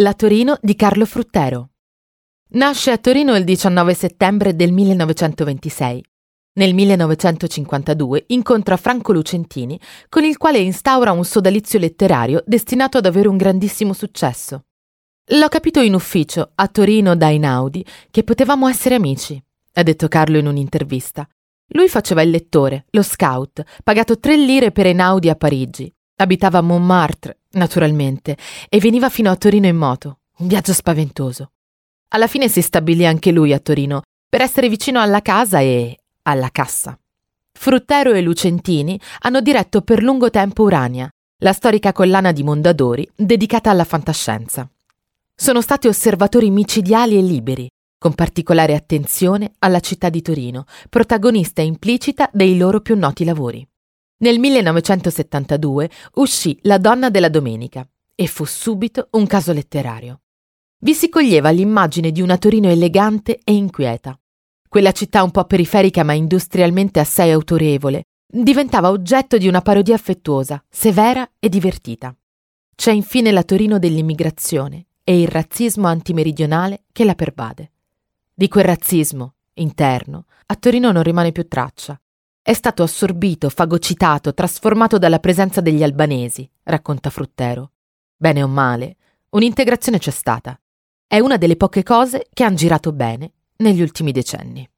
La Torino di Carlo Fruttero. Nasce a Torino il 19 settembre del 1926. Nel 1952 incontra Franco Lucentini, con il quale instaura un sodalizio letterario destinato ad avere un grandissimo successo. L'ho capito in ufficio, a Torino da Einaudi, che potevamo essere amici, ha detto Carlo in un'intervista. Lui faceva il lettore, lo scout, pagato tre lire per Einaudi a Parigi. Abitava a Montmartre, naturalmente, e veniva fino a Torino in moto. Un viaggio spaventoso. Alla fine si stabilì anche lui a Torino, per essere vicino alla casa e alla cassa. Fruttero e Lucentini hanno diretto per lungo tempo Urania, la storica collana di Mondadori dedicata alla fantascienza. Sono stati osservatori micidiali e liberi, con particolare attenzione alla città di Torino, protagonista implicita dei loro più noti lavori. Nel 1972 uscì La donna della domenica e fu subito un caso letterario. Vi si coglieva l'immagine di una Torino elegante e inquieta. Quella città un po' periferica ma industrialmente assai autorevole diventava oggetto di una parodia affettuosa, severa e divertita. C'è infine la Torino dell'immigrazione e il razzismo antimeridionale che la pervade. Di quel razzismo, interno, a Torino non rimane più traccia è stato assorbito, fagocitato, trasformato dalla presenza degli albanesi, racconta Fruttero. Bene o male, un'integrazione c'è stata. È una delle poche cose che han girato bene negli ultimi decenni.